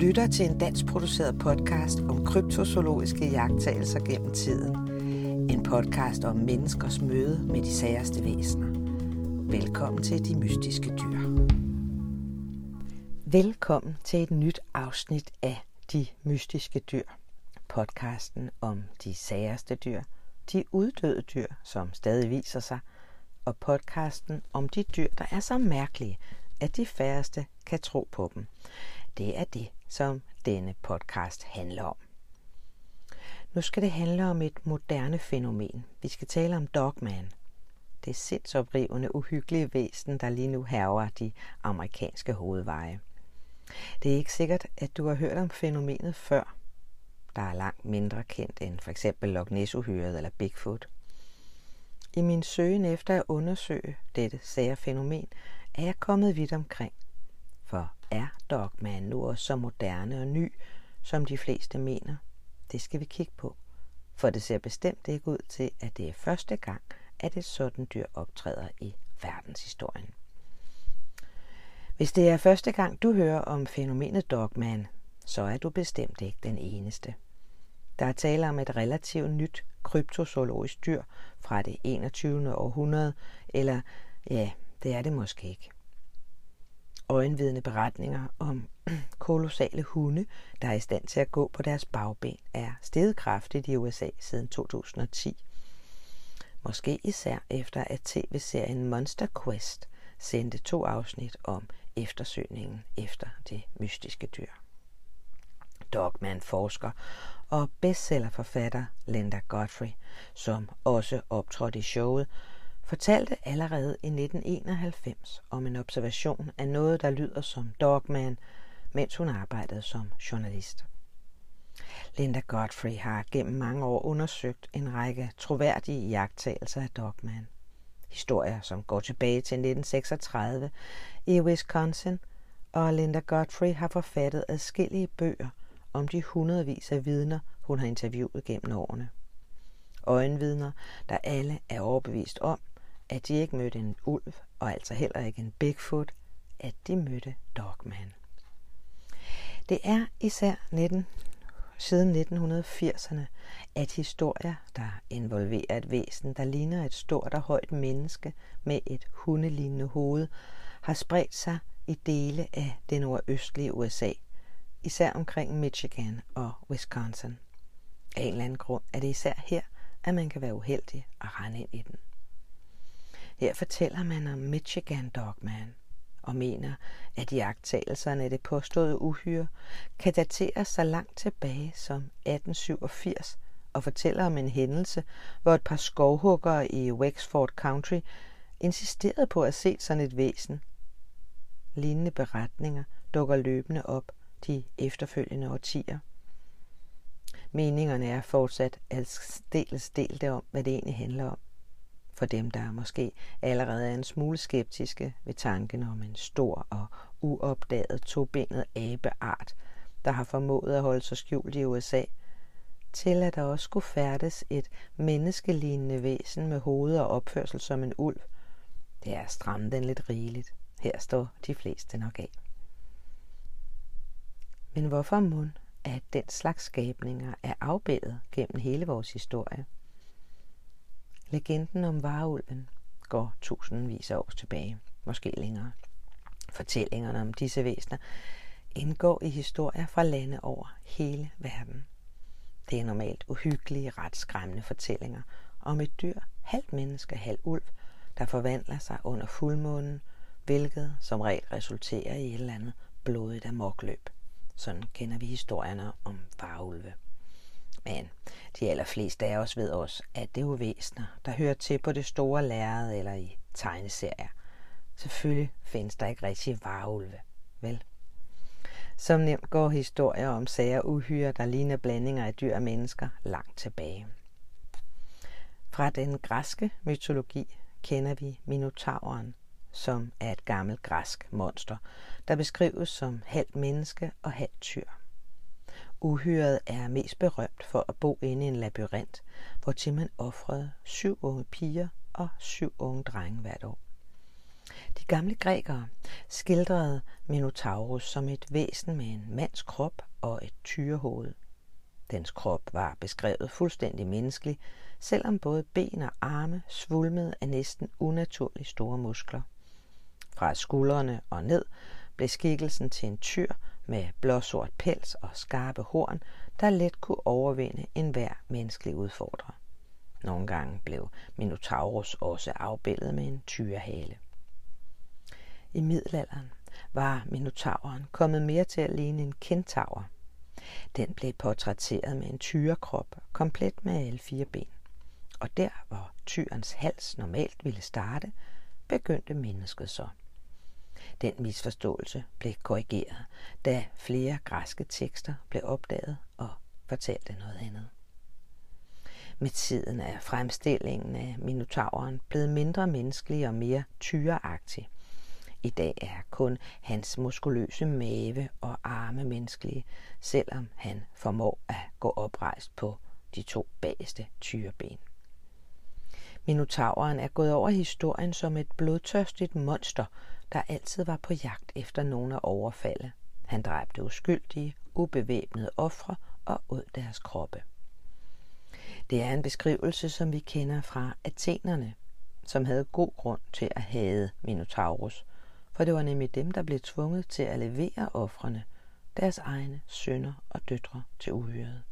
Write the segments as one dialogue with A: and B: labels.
A: lytter til en dansk produceret podcast om kryptozoologiske jagttagelser gennem tiden. En podcast om menneskers møde med de særste væsener. Velkommen til De Mystiske Dyr. Velkommen til et nyt afsnit af De Mystiske Dyr. Podcasten om de særste dyr, de uddøde dyr, som stadig viser sig, og podcasten om de dyr, der er så mærkelige, at de færreste kan tro på dem. Det er det, som denne podcast handler om. Nu skal det handle om et moderne fænomen. Vi skal tale om Dogman. Det sindsoprivende, uhyggelige væsen, der lige nu hærger de amerikanske hovedveje. Det er ikke sikkert, at du har hørt om fænomenet før. Der er langt mindre kendt end for eksempel Loch ness eller Bigfoot. I min søgen efter at undersøge dette sære fænomen, er jeg kommet vidt omkring. For er Dogman nu også så moderne og ny, som de fleste mener? Det skal vi kigge på. For det ser bestemt ikke ud til, at det er første gang, at et sådan dyr optræder i verdenshistorien. Hvis det er første gang, du hører om fænomenet Dogman, så er du bestemt ikke den eneste. Der er tale om et relativt nyt kryptozoologisk dyr fra det 21. århundrede, eller ja, det er det måske ikke øjenvidende beretninger om kolossale hunde, der er i stand til at gå på deres bagben, er steget kraftigt i USA siden 2010. Måske især efter at tv-serien Monster Quest sendte to afsnit om eftersøgningen efter det mystiske dyr. Dogman-forsker og bestsellerforfatter Linda Godfrey, som også optrådte i showet, fortalte allerede i 1991 om en observation af noget, der lyder som Dogman, mens hun arbejdede som journalist. Linda Godfrey har gennem mange år undersøgt en række troværdige jagttagelser af Dogman. Historier, som går tilbage til 1936 i Wisconsin, og Linda Godfrey har forfattet adskillige bøger om de hundredvis af vidner, hun har interviewet gennem årene. Øjenvidner, der alle er overbevist om, at de ikke mødte en ulv, og altså heller ikke en Bigfoot, at de mødte Dogman. Det er især 19, siden 1980'erne, at historier, der involverer et væsen, der ligner et stort og højt menneske med et hundelignende hoved, har spredt sig i dele af det nordøstlige USA, især omkring Michigan og Wisconsin. Af en eller anden grund er det især her, at man kan være uheldig at rende ind i den. Her fortæller man om Michigan Dogman og mener, at jagttagelserne af det påståede uhyre kan dateres så langt tilbage som 1887 og fortæller om en hændelse, hvor et par skovhuggere i Wexford County insisterede på at se sådan et væsen. Lignende beretninger dukker løbende op de efterfølgende årtier. Meningerne er fortsat aldeles delte om, hvad det egentlig handler om for dem, der måske allerede er en smule skeptiske ved tanken om en stor og uopdaget tobenet abeart, der har formået at holde sig skjult i USA, til at der også skulle færdes et menneskelignende væsen med hoved og opførsel som en ulv. Det er stramt den lidt rigeligt. Her står de fleste nok af. Men hvorfor mund, at den slags skabninger er afbildet gennem hele vores historie? Legenden om varulven går tusindvis af år tilbage, måske længere. Fortællingerne om disse væsner indgår i historier fra lande over hele verden. Det er normalt uhyggelige, ret skræmmende fortællinger om et dyr, halvt menneske, halv ulv, der forvandler sig under fuldmånen, hvilket som regel resulterer i et eller andet blodigt amokløb. Sådan kender vi historierne om varulve. Men de allerfleste af os ved også, at det er væsener, der hører til på det store lærred eller i tegneserier. Selvfølgelig findes der ikke rigtig varulve, vel? Som nemt går historier om sager uhyre, der ligner blandinger af dyr og mennesker langt tilbage. Fra den græske mytologi kender vi Minotauren, som er et gammelt græsk monster, der beskrives som halvt menneske og halvt tyr. Uhyret er mest berømt for at bo inde i en labyrint, hvor til man offrede syv unge piger og syv unge drenge hvert år. De gamle grækere skildrede Minotaurus som et væsen med en mands krop og et tyrehoved. Dens krop var beskrevet fuldstændig menneskelig, selvom både ben og arme svulmede af næsten unaturligt store muskler. Fra skuldrene og ned blev skikkelsen til en tyr med blåsort pels og skarpe horn, der let kunne overvinde enhver menneskelig udfordrer. Nogle gange blev Minotaurus også afbildet med en tyrehale. I middelalderen var Minotauren kommet mere til at ligne en kentaur. Den blev portrætteret med en tyrekrop, komplet med alle fire ben. Og der, hvor tyrens hals normalt ville starte, begyndte mennesket så. Den misforståelse blev korrigeret, da flere græske tekster blev opdaget og fortalte noget andet. Med tiden er fremstillingen af Minotauren blevet mindre menneskelig og mere tyreagtig. I dag er kun hans muskuløse mave og arme menneskelige, selvom han formår at gå oprejst på de to bageste tyreben. Minotauren er gået over historien som et blodtørstigt monster, der altid var på jagt efter nogen at overfalde. Han dræbte uskyldige, ubevæbnede ofre og ud deres kroppe. Det er en beskrivelse, som vi kender fra athenerne, som havde god grund til at hade Minotaurus, for det var nemlig dem, der blev tvunget til at levere ofrene, deres egne sønner og døtre til uhyret.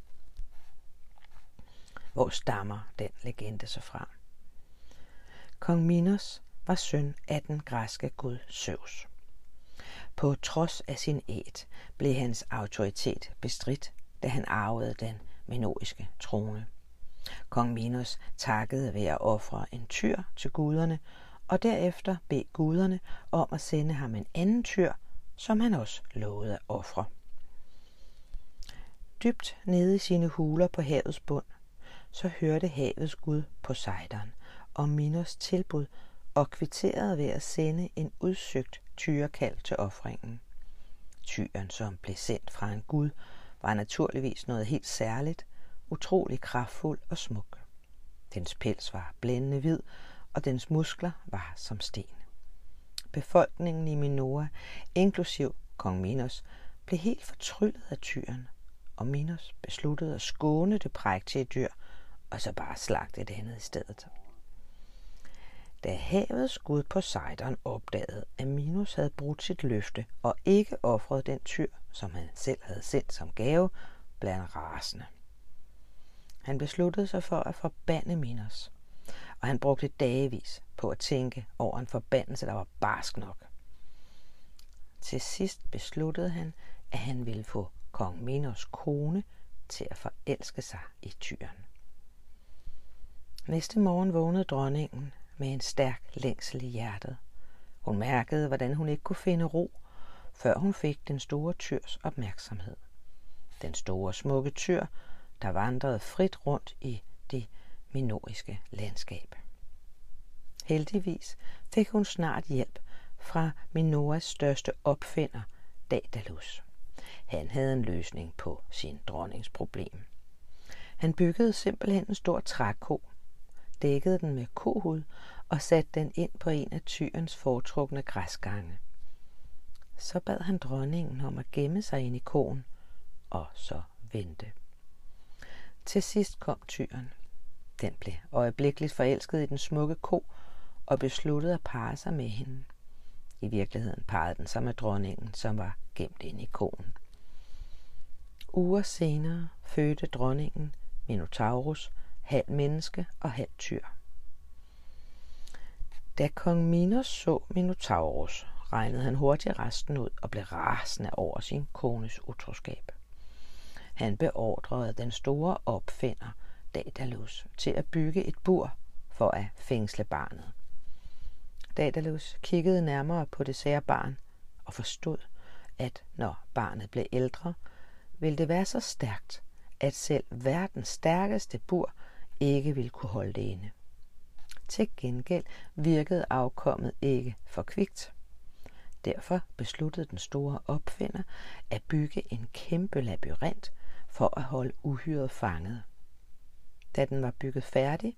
A: Hvor stammer den legende så fra? Kong Minos var søn af den græske gud Zeus. På trods af sin æt blev hans autoritet bestridt, da han arvede den minoiske trone. Kong Minos takkede ved at ofre en tyr til guderne, og derefter bed guderne om at sende ham en anden tyr, som han også lovede at ofre. Dybt nede i sine huler på havets bund, så hørte havets gud Poseidon om Minos tilbud og kvitterede ved at sende en udsøgt tyrekald til offringen. Tyren, som blev sendt fra en gud, var naturligvis noget helt særligt, utrolig kraftfuld og smuk. Dens pels var blændende hvid, og dens muskler var som sten. Befolkningen i Minoa, inklusiv kong Minos, blev helt fortryllet af tyren, og Minos besluttede at skåne det prægtige dyr, og så bare slagte det andet i stedet. Da havets gud Poseidon opdagede, at Minos havde brudt sit løfte og ikke offret den tyr, som han selv havde sendt som gave, blev han rasende. Han besluttede sig for at forbande Minos, og han brugte dagevis på at tænke over en forbandelse, der var barsk nok. Til sidst besluttede han, at han ville få kong Minos kone til at forelske sig i tyren. Næste morgen vågnede dronningen med en stærk længsel i hjertet. Hun mærkede, hvordan hun ikke kunne finde ro, før hun fik den store tyrs opmærksomhed. Den store smukke tyr, der vandrede frit rundt i det minoriske landskab. Heldigvis fik hun snart hjælp fra Minoas største opfinder, Daedalus. Han havde en løsning på sin dronnings problem. Han byggede simpelthen en stor træko, dækkede den med kohud og satte den ind på en af tyrens foretrukne græsgange. Så bad han dronningen om at gemme sig ind i koen, og så vente. Til sidst kom tyren. Den blev øjeblikkeligt forelsket i den smukke ko og besluttede at parre sig med hende. I virkeligheden parrede den sig med dronningen, som var gemt inde i koen. Uger senere fødte dronningen Minotaurus, halv menneske og halv tyr. Da kong Minos så Minotaurus, regnede han hurtigt resten ud og blev rasende over sin kones utroskab. Han beordrede den store opfinder, Daedalus, til at bygge et bur for at fængsle barnet. Daedalus kiggede nærmere på det sære barn og forstod, at når barnet blev ældre, ville det være så stærkt, at selv verdens stærkeste bur ikke ville kunne holde det inde. Til gengæld virkede afkommet ikke for kvikt. Derfor besluttede den store opfinder at bygge en kæmpe labyrint for at holde uhyret fanget. Da den var bygget færdig,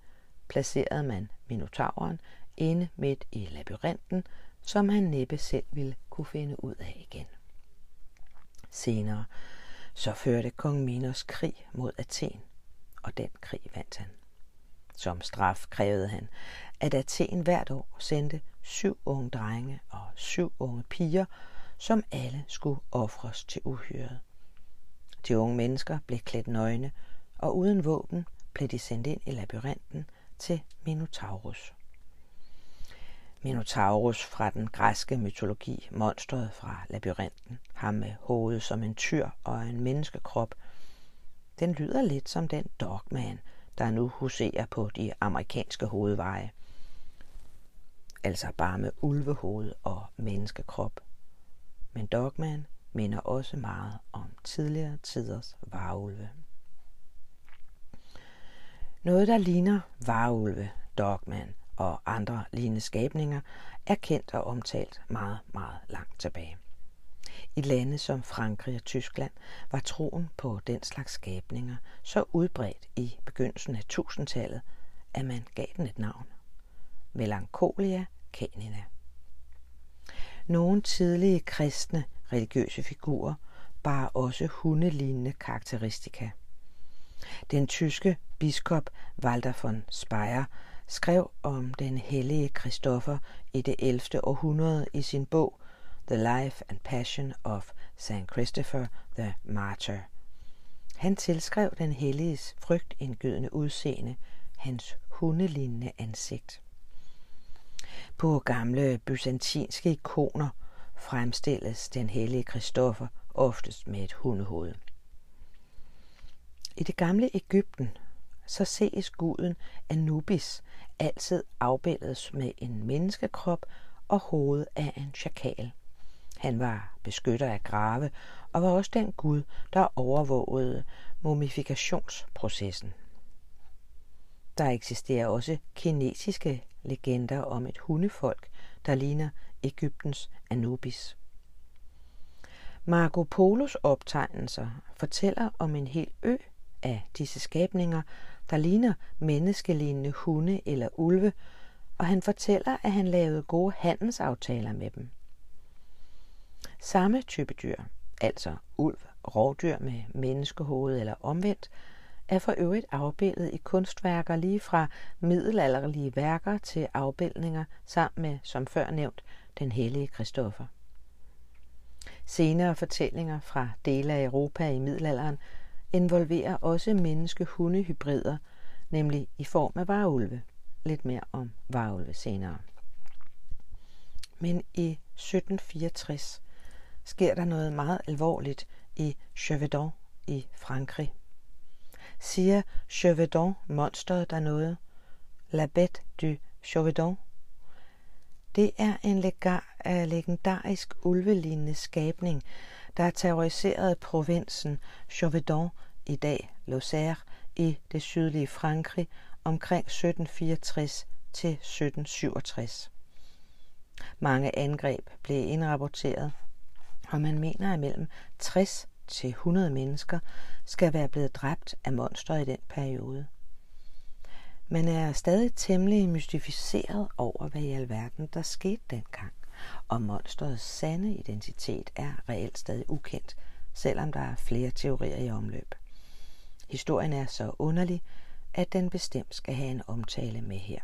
A: placerede man Minotauren inde midt i labyrinten som han næppe selv ville kunne finde ud af igen. Senere så førte kong Minos krig mod Athen, og den krig vandt han. Som straf krævede han, at Athen hvert år sendte syv unge drenge og syv unge piger, som alle skulle ofres til uhyret. De unge mennesker blev klædt nøgne, og uden våben blev de sendt ind i labyrinten til Minotaurus. Minotaurus fra den græske mytologi, monstret fra labyrinten, ham med hovedet som en tyr og en menneskekrop, den lyder lidt som den dogman, der nu huserer på de amerikanske hovedveje. Altså bare med ulvehoved og menneskekrop. Men dogman minder også meget om tidligere tiders varulve. Noget, der ligner varulve, dogman og andre lignende skabninger, er kendt og omtalt meget, meget langt tilbage. I lande som Frankrig og Tyskland var troen på den slags skabninger så udbredt i begyndelsen af 1000-tallet, at man gav den et navn. Melancholia canina. Nogle tidlige kristne religiøse figurer bar også hundelignende karakteristika. Den tyske biskop Walter von Speyer skrev om den hellige Kristoffer i det 11. århundrede i sin bog The Life and Passion of St. Christopher the Martyr. Han tilskrev den helliges frygtindgydende udseende, hans hundelignende ansigt. På gamle byzantinske ikoner fremstilles den hellige Kristoffer oftest med et hundehoved. I det gamle Ægypten så ses guden Anubis altid afbildet med en menneskekrop og hoved af en chakal. Han var beskytter af grave og var også den gud, der overvågede mumifikationsprocessen. Der eksisterer også kinesiske legender om et hundefolk, der ligner Ægyptens Anubis. Marco Polos optegnelser fortæller om en hel ø af disse skabninger, der ligner menneskelignende hunde eller ulve, og han fortæller, at han lavede gode handelsaftaler med dem. Samme type dyr, altså ulv, rovdyr med menneskehoved eller omvendt, er for øvrigt afbildet i kunstværker lige fra middelalderlige værker til afbildninger sammen med, som før nævnt, den hellige Kristoffer. Senere fortællinger fra dele af Europa i middelalderen involverer også menneske-hunde-hybrider, nemlig i form af varulve. Lidt mere om varulve senere. Men i 1764 sker der noget meget alvorligt i Chevedon i Frankrig. Siger Chevedon monsteret der noget? La bête du Chevedon? Det er en legar af legendarisk ulvelignende skabning, der har terroriseret provinsen Chauvedon i dag Lozère i det sydlige Frankrig omkring 1764 til 1767. Mange angreb blev indrapporteret, og man mener, at mellem 60 til 100 mennesker skal være blevet dræbt af monstre i den periode. Man er stadig temmelig mystificeret over, hvad i alverden der skete dengang og monsterets sande identitet er reelt stadig ukendt, selvom der er flere teorier i omløb. Historien er så underlig, at den bestemt skal have en omtale med her.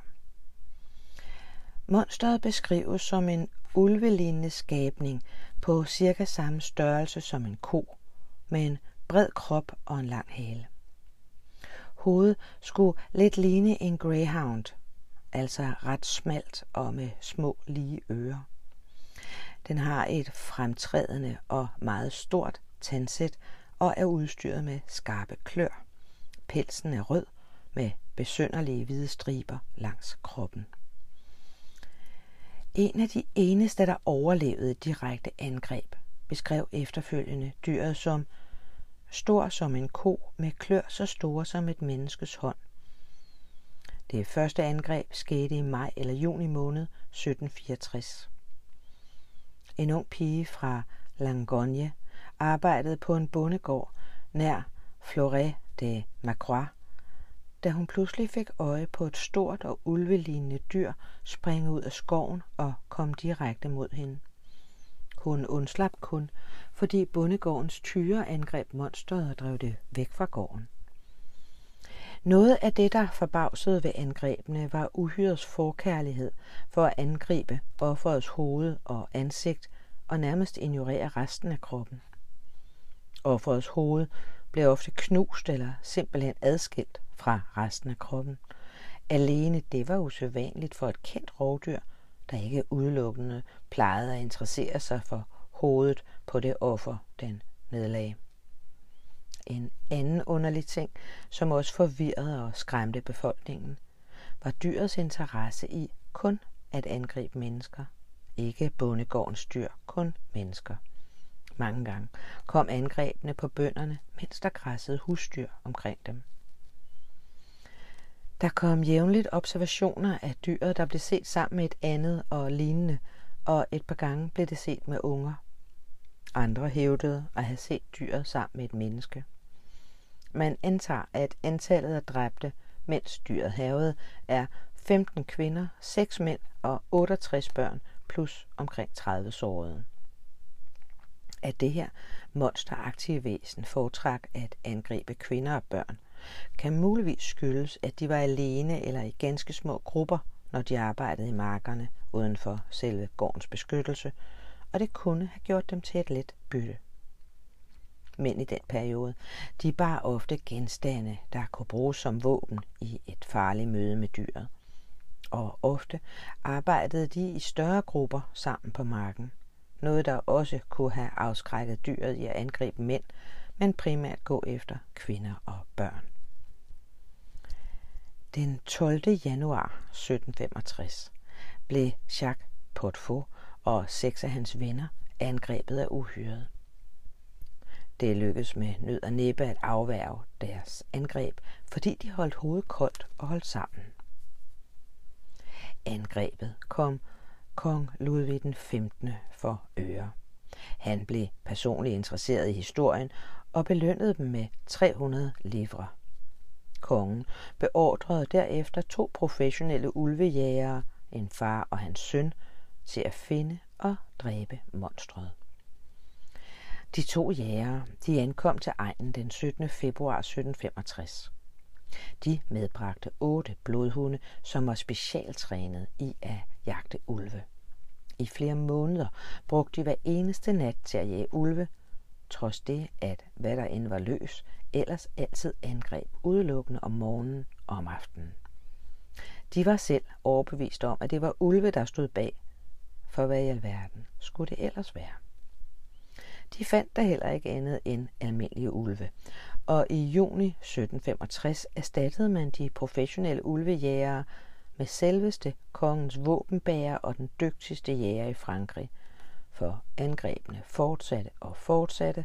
A: Monsteret beskrives som en ulvelignende skabning på cirka samme størrelse som en ko, med en bred krop og en lang hale. Hovedet skulle lidt ligne en greyhound, altså ret smalt og med små lige ører. Den har et fremtrædende og meget stort tandsæt og er udstyret med skarpe klør. Pelsen er rød med besønderlige hvide striber langs kroppen. En af de eneste, der overlevede direkte angreb, beskrev efterfølgende dyret som stor som en ko med klør så store som et menneskes hånd. Det første angreb skete i maj eller juni måned 1764. En ung pige fra Langogne arbejdede på en bondegård nær Floret de Macroix, da hun pludselig fik øje på et stort og ulvelignende dyr springe ud af skoven og komme direkte mod hende. Hun undslap kun, fordi bondegårdens tyre angreb monsteret og drev det væk fra gården. Noget af det, der forbavsede ved angrebene, var uhyrets forkærlighed for at angribe offerets hoved og ansigt og nærmest ignorere resten af kroppen. Offerets hoved blev ofte knust eller simpelthen adskilt fra resten af kroppen. Alene det var usædvanligt for et kendt rovdyr, der ikke udelukkende plejede at interessere sig for hovedet på det offer, den nedlagde. En anden underlig ting, som også forvirrede og skræmte befolkningen, var dyrets interesse i kun at angribe mennesker. Ikke bondegårdens dyr, kun mennesker. Mange gange kom angrebene på bønderne, mens der græssede husdyr omkring dem. Der kom jævnligt observationer af dyret, der blev set sammen med et andet og lignende, og et par gange blev det set med unger. Andre hævdede at have set dyret sammen med et menneske. Man antager, at antallet af dræbte, mens dyret havede, er 15 kvinder, 6 mænd og 68 børn, plus omkring 30 sårede. At det her monsteraktive væsen foretræk at angribe kvinder og børn, kan muligvis skyldes, at de var alene eller i ganske små grupper, når de arbejdede i markerne uden for selve gårdens beskyttelse, og det kunne have gjort dem til et let bytte. Men i den periode, de bar ofte genstande, der kunne bruges som våben i et farligt møde med dyret. Og ofte arbejdede de i større grupper sammen på marken. Noget, der også kunne have afskrækket dyret i at angribe mænd, men primært gå efter kvinder og børn. Den 12. januar 1765 blev Jacques Portefaux og seks af hans venner angrebet af uhyret. Det lykkedes med nød og næppe at afværge deres angreb, fordi de holdt hovedet koldt og holdt sammen. Angrebet kom kong Ludvig den 15. for øre. Han blev personligt interesseret i historien og belønnede dem med 300 livre. Kongen beordrede derefter to professionelle ulvejægere, en far og hans søn, til at finde og dræbe monstret. De to jægere de ankom til egnen den 17. februar 1765. De medbragte otte blodhunde, som var specialtrænet i at jagte ulve. I flere måneder brugte de hver eneste nat til at jage ulve, trods det, at hvad der end var løs, ellers altid angreb udelukkende om morgenen og om aftenen. De var selv overbevist om, at det var ulve, der stod bag, for hvad i alverden skulle det ellers være? De fandt der heller ikke andet end almindelige ulve, og i juni 1765 erstattede man de professionelle ulvejægere med selveste kongens våbenbærer og den dygtigste jæger i Frankrig, for angrebene fortsatte og fortsatte,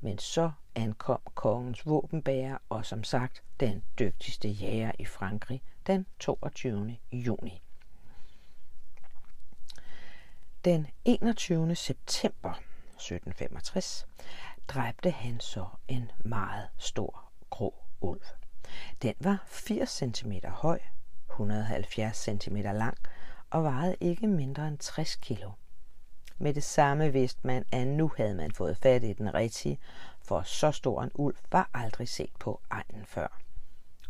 A: men så ankom kongens våbenbærer og som sagt den dygtigste jæger i Frankrig den 22. juni. Den 21. september 1765 dræbte han så en meget stor grå ulv. Den var 80 cm høj, 170 cm lang og vejede ikke mindre end 60 kg. Med det samme vidste man, at nu havde man fået fat i den rigtige, for så stor en ulv var aldrig set på egnen før.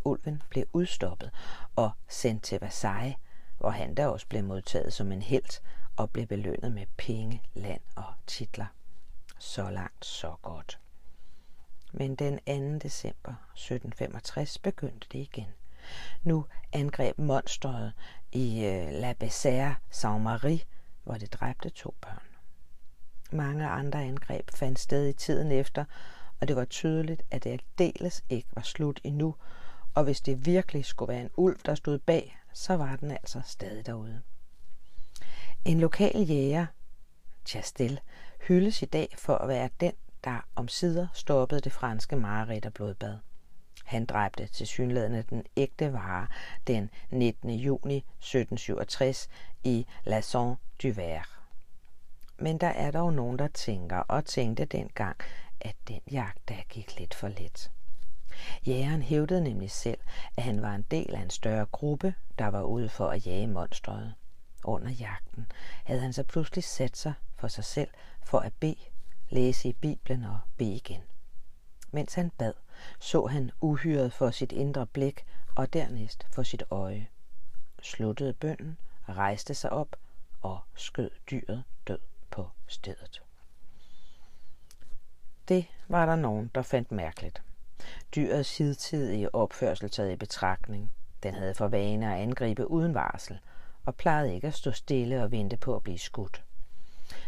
A: Ulven blev udstoppet og sendt til Versailles, hvor han da også blev modtaget som en helt og blev belønnet med penge, land og titler. Så langt, så godt. Men den 2. december 1765 begyndte det igen. Nu angreb monstret i øh, La Bessère Saint-Marie, hvor det dræbte to børn. Mange andre angreb fandt sted i tiden efter, og det var tydeligt, at det aldeles ikke var slut endnu, og hvis det virkelig skulle være en ulv, der stod bag, så var den altså stadig derude. En lokal jæger, Chastel, hyldes i dag for at være den, der om sider stoppede det franske mareridt og blodbad. Han dræbte til synlædende den ægte vare den 19. juni 1767 i La Saint-Duvert. Men der er dog nogen, der tænker og tænkte dengang, at den jagt der gik lidt for let. Jægeren hævdede nemlig selv, at han var en del af en større gruppe, der var ude for at jage monstret. Under jagten havde han så pludselig sat sig for sig selv for at bede, læse i Bibelen og bede igen. Mens han bad, så han uhyret for sit indre blik og dernæst for sit øje. Sluttede bønden, rejste sig op og skød dyret død på stedet. Det var der nogen, der fandt mærkeligt. Dyrets hidtidige opførsel taget i betragtning. Den havde for vane at angribe uden varsel, og plejede ikke at stå stille og vente på at blive skudt.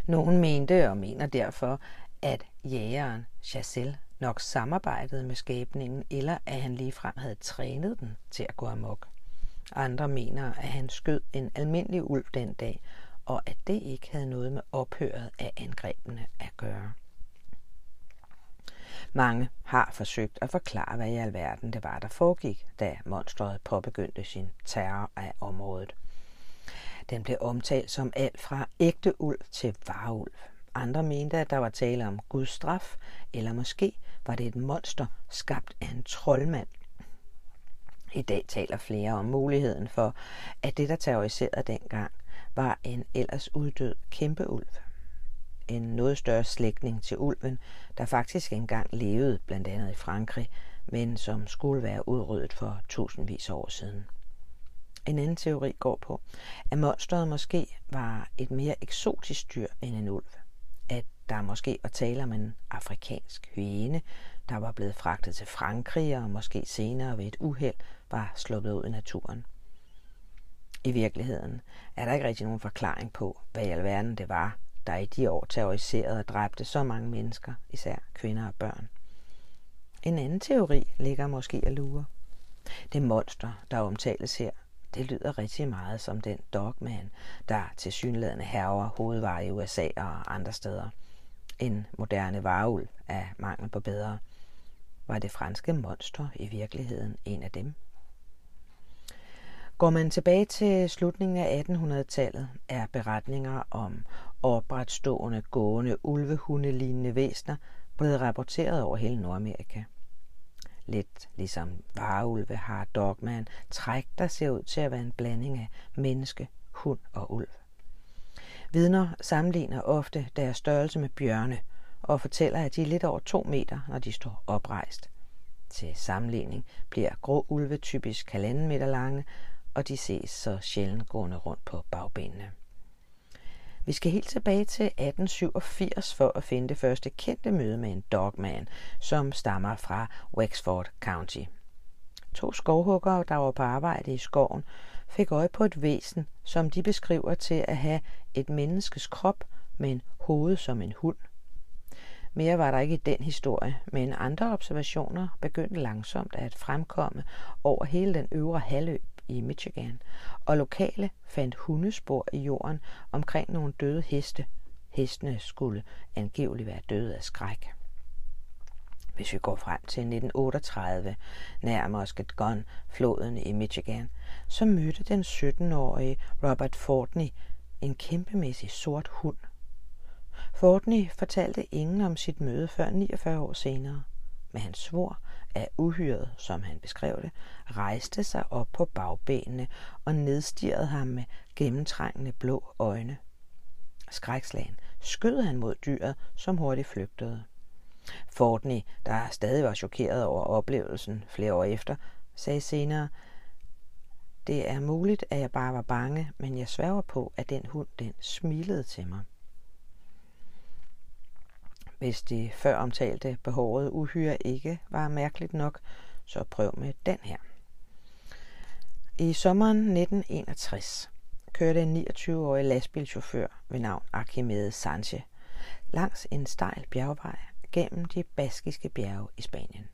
A: Nogen mente og mener derfor, at jægeren Chassel nok samarbejdede med skæbningen, eller at han ligefrem havde trænet den til at gå amok. Andre mener, at han skød en almindelig ulv den dag, og at det ikke havde noget med ophøret af angrebene at gøre. Mange har forsøgt at forklare, hvad i alverden det var, der foregik, da monstret påbegyndte sin terror af området. Den blev omtalt som alt fra ægte ulv til varulv. Andre mente, at der var tale om Guds straf, eller måske var det et monster skabt af en troldmand. I dag taler flere om muligheden for, at det, der terroriserede dengang, var en ellers uddød kæmpeulv. En noget større slægtning til ulven, der faktisk engang levede blandt andet i Frankrig, men som skulle være udryddet for tusindvis år siden. En anden teori går på, at monsteret måske var et mere eksotisk dyr end en ulv. At der måske var tale om en afrikansk hyæne, der var blevet fragtet til Frankrig og måske senere ved et uheld var sluppet ud i naturen. I virkeligheden er der ikke rigtig nogen forklaring på, hvad i alverden det var, der i de år terroriserede og dræbte så mange mennesker, især kvinder og børn. En anden teori ligger måske at lure. Det monster, der omtales her, det lyder rigtig meget som den dogman, der til synlædende herrer hovedvarer i USA og andre steder. En moderne varulv af mangel på bedre. Var det franske monster i virkeligheden en af dem? Går man tilbage til slutningen af 1800-tallet, er beretninger om opretstående, gående, ulvehundelignende væsner blevet rapporteret over hele Nordamerika. Lidt ligesom vareulve har dogman træk, der ser ud til at være en blanding af menneske, hund og ulv. Vidner sammenligner ofte deres størrelse med bjørne og fortæller, at de er lidt over to meter, når de står oprejst. Til sammenligning bliver grå ulve typisk halvanden meter lange, og de ses så sjældent gående rundt på bagbenene. Vi skal helt tilbage til 1887 for at finde det første kendte møde med en dogman, som stammer fra Wexford County. To skovhuggere, der var på arbejde i skoven, fik øje på et væsen, som de beskriver til at have et menneskes krop med hoved som en hund. Mere var der ikke i den historie, men andre observationer begyndte langsomt at fremkomme over hele den øvre halvø i Michigan, og lokale fandt hundespor i jorden omkring nogle døde heste. Hestene skulle angiveligt være døde af skræk. Hvis vi går frem til 1938, nær Muskegon, floden i Michigan, så mødte den 17-årige Robert Fortney en kæmpemæssig sort hund. Fortney fortalte ingen om sit møde før 49 år senere, men han svor, at uhyret, som han beskrev det, rejste sig op på bagbenene og nedstirrede ham med gennemtrængende blå øjne. Skrækslagen skød han mod dyret, som hurtigt flygtede. Fortney, der stadig var chokeret over oplevelsen flere år efter, sagde senere, det er muligt, at jeg bare var bange, men jeg sværger på, at den hund den smilede til mig. Hvis det før omtalte behårede uhyre ikke var mærkeligt nok, så prøv med den her. I sommeren 1961 kørte en 29-årig lastbilchauffør ved navn Archimedes Sanche langs en stejl bjergvej gennem de baskiske bjerge i Spanien.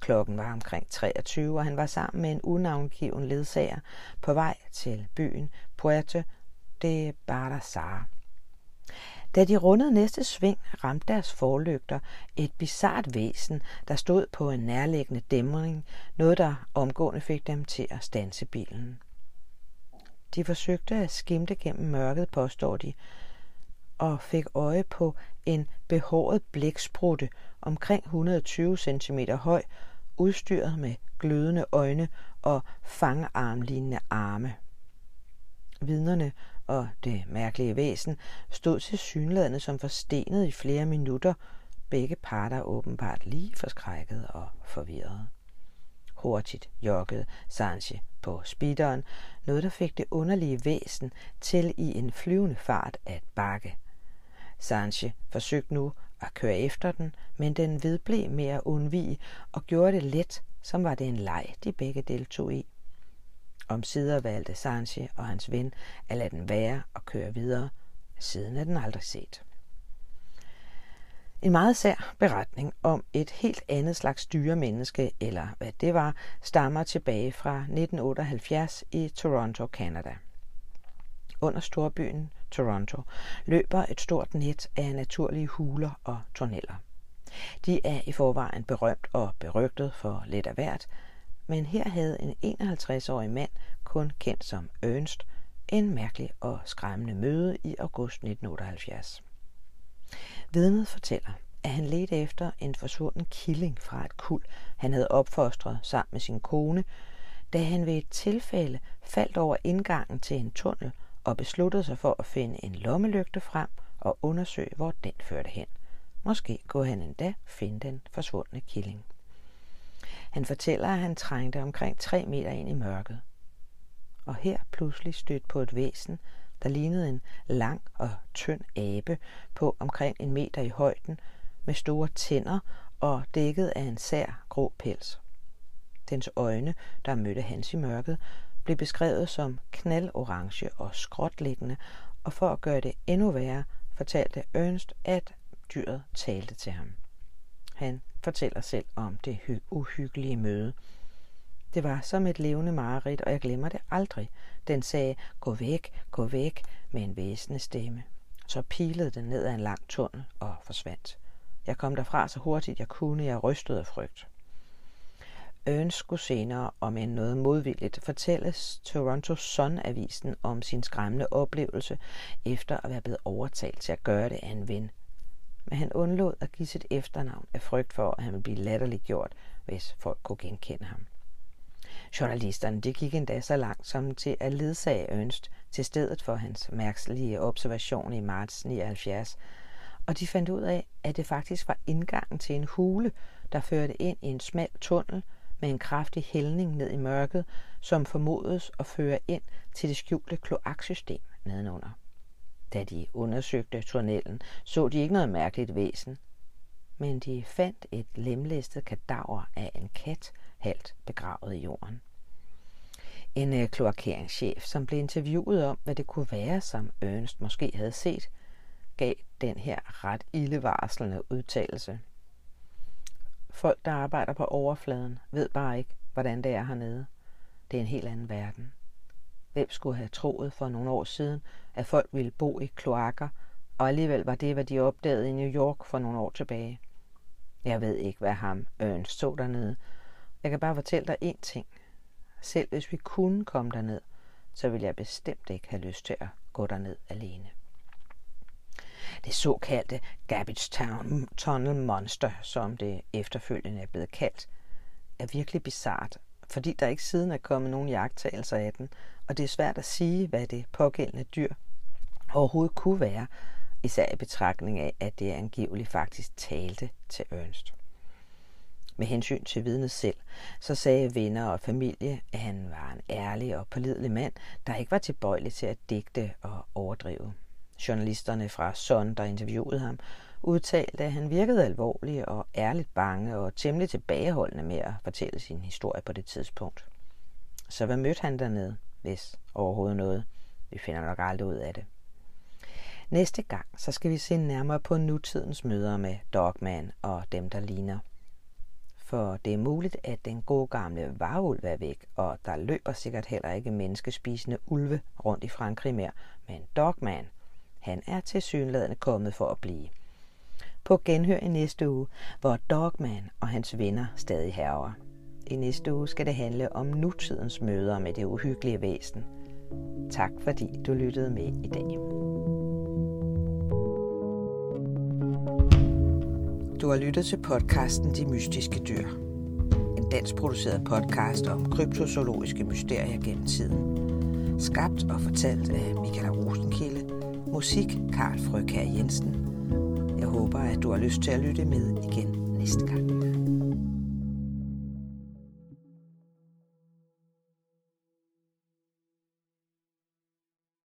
A: Klokken var omkring 23, og han var sammen med en unavngiven ledsager på vej til byen Puerto de Barassar. Da de rundede næste sving, ramte deres forlygter et bizart væsen, der stod på en nærliggende dæmring, noget der omgående fik dem til at stanse bilen. De forsøgte at skimte gennem mørket, påstår de, og fik øje på en behåret blæksprutte omkring 120 cm høj, udstyret med glødende øjne og fangarmlignende arme. Vidnerne og det mærkelige væsen stod til synlædende som forstenet i flere minutter, begge parter åbenbart lige forskrækket og forvirret. Hurtigt joggede Sanche på speederen, noget der fik det underlige væsen til i en flyvende fart at bakke. Sanche forsøgte nu at køre efter den, men den vedblev med at undvige og gjorde det let, som var det en leg, de begge deltog i. Om sider valgte Sanche og hans ven at lade den være og køre videre. Siden er den aldrig set. En meget sær beretning om et helt andet slags dyremenneske, eller hvad det var, stammer tilbage fra 1978 i Toronto, Canada. Under storbyen Toronto løber et stort net af naturlige huler og tunneller. De er i forvejen berømt og berygtet for lidt af hvert, men her havde en 51-årig mand, kun kendt som Ernst, en mærkelig og skræmmende møde i august 1978. Vidnet fortæller, at han ledte efter en forsvunden killing fra et kul, han havde opfostret sammen med sin kone, da han ved et tilfælde faldt over indgangen til en tunnel og besluttede sig for at finde en lommelygte frem og undersøge, hvor den førte hen. Måske kunne han endda finde den forsvundne killing. Han fortæller, at han trængte omkring tre meter ind i mørket. Og her pludselig stødt på et væsen, der lignede en lang og tynd abe på omkring en meter i højden, med store tænder og dækket af en sær grå pels. Dens øjne, der mødte Hans i mørket, blev beskrevet som knaldorange og skråtliggende, og for at gøre det endnu værre, fortalte Ernst, at dyret talte til ham. Han fortæller selv om det uhyggelige møde. Det var som et levende mareridt, og jeg glemmer det aldrig. Den sagde, gå væk, gå væk, med en væsende stemme. Så pilede den ned ad en lang tunnel og forsvandt. Jeg kom derfra så hurtigt jeg kunne, jeg rystede af frygt. Ernst skulle senere, om en noget modvilligt, fortælles Toronto Sun-avisen om sin skræmmende oplevelse, efter at være blevet overtalt til at gøre det af en ven. Men han undlod at give sit efternavn af frygt for, at han ville blive latterligt gjort, hvis folk kunne genkende ham. Journalisterne de gik endda så langt som til at ledsage Ernst til stedet for hans mærkelige observation i marts 79, og de fandt ud af, at det faktisk var indgangen til en hule, der førte ind i en smal tunnel med en kraftig hældning ned i mørket, som formodes at føre ind til det skjulte kloaksystem nedenunder. Da de undersøgte tunnelen, så de ikke noget mærkeligt væsen, men de fandt et lemlæstet kadaver af en kat, halvt begravet i jorden. En øh, kloakeringschef, som blev interviewet om, hvad det kunne være, som Ernst måske havde set, gav den her ret ildevarslende udtalelse. Folk, der arbejder på overfladen, ved bare ikke, hvordan det er hernede. Det er en helt anden verden. Hvem skulle have troet for nogle år siden, at folk ville bo i kloakker, og alligevel var det, hvad de opdagede i New York for nogle år tilbage. Jeg ved ikke, hvad ham Ernst så dernede. Jeg kan bare fortælle dig én ting. Selv hvis vi kunne komme derned, så ville jeg bestemt ikke have lyst til at gå derned alene. Det såkaldte Garbage Town Tunnel Monster, som det efterfølgende er blevet kaldt, er virkelig bizart, fordi der ikke siden er kommet nogen jagttagelser af den, og det er svært at sige, hvad det pågældende dyr overhovedet kunne være, især i betragtning af, at det angiveligt faktisk talte til Ernst. Med hensyn til vidnet selv, så sagde venner og familie, at han var en ærlig og pålidelig mand, der ikke var tilbøjelig til at digte og overdrive. Journalisterne fra Sun, der interviewede ham, udtalte, at han virkede alvorlig og ærligt bange og temmelig tilbageholdende med at fortælle sin historie på det tidspunkt. Så hvad mødte han dernede, hvis overhovedet noget? Vi finder nok aldrig ud af det. Næste gang, så skal vi se nærmere på nutidens møder med Dogman og dem, der ligner. For det er muligt, at den gode gamle varulv er væk, og der løber sikkert heller ikke menneskespisende ulve rundt i Frankrig mere, men Dogman – han er til synlædende kommet for at blive. På genhør i næste uge, hvor Dogman og hans venner stadig herver. I næste uge skal det handle om nutidens møder med det uhyggelige væsen. Tak fordi du lyttede med i dag. Du har lyttet til podcasten De Mystiske Dyr. En dansk produceret podcast om kryptozoologiske mysterier gennem tiden. Skabt og fortalt af Michael Rosenkilde. Musik Karl Frøkær Jensen. Håber, at du har lyst til at lytte med igen næste gang.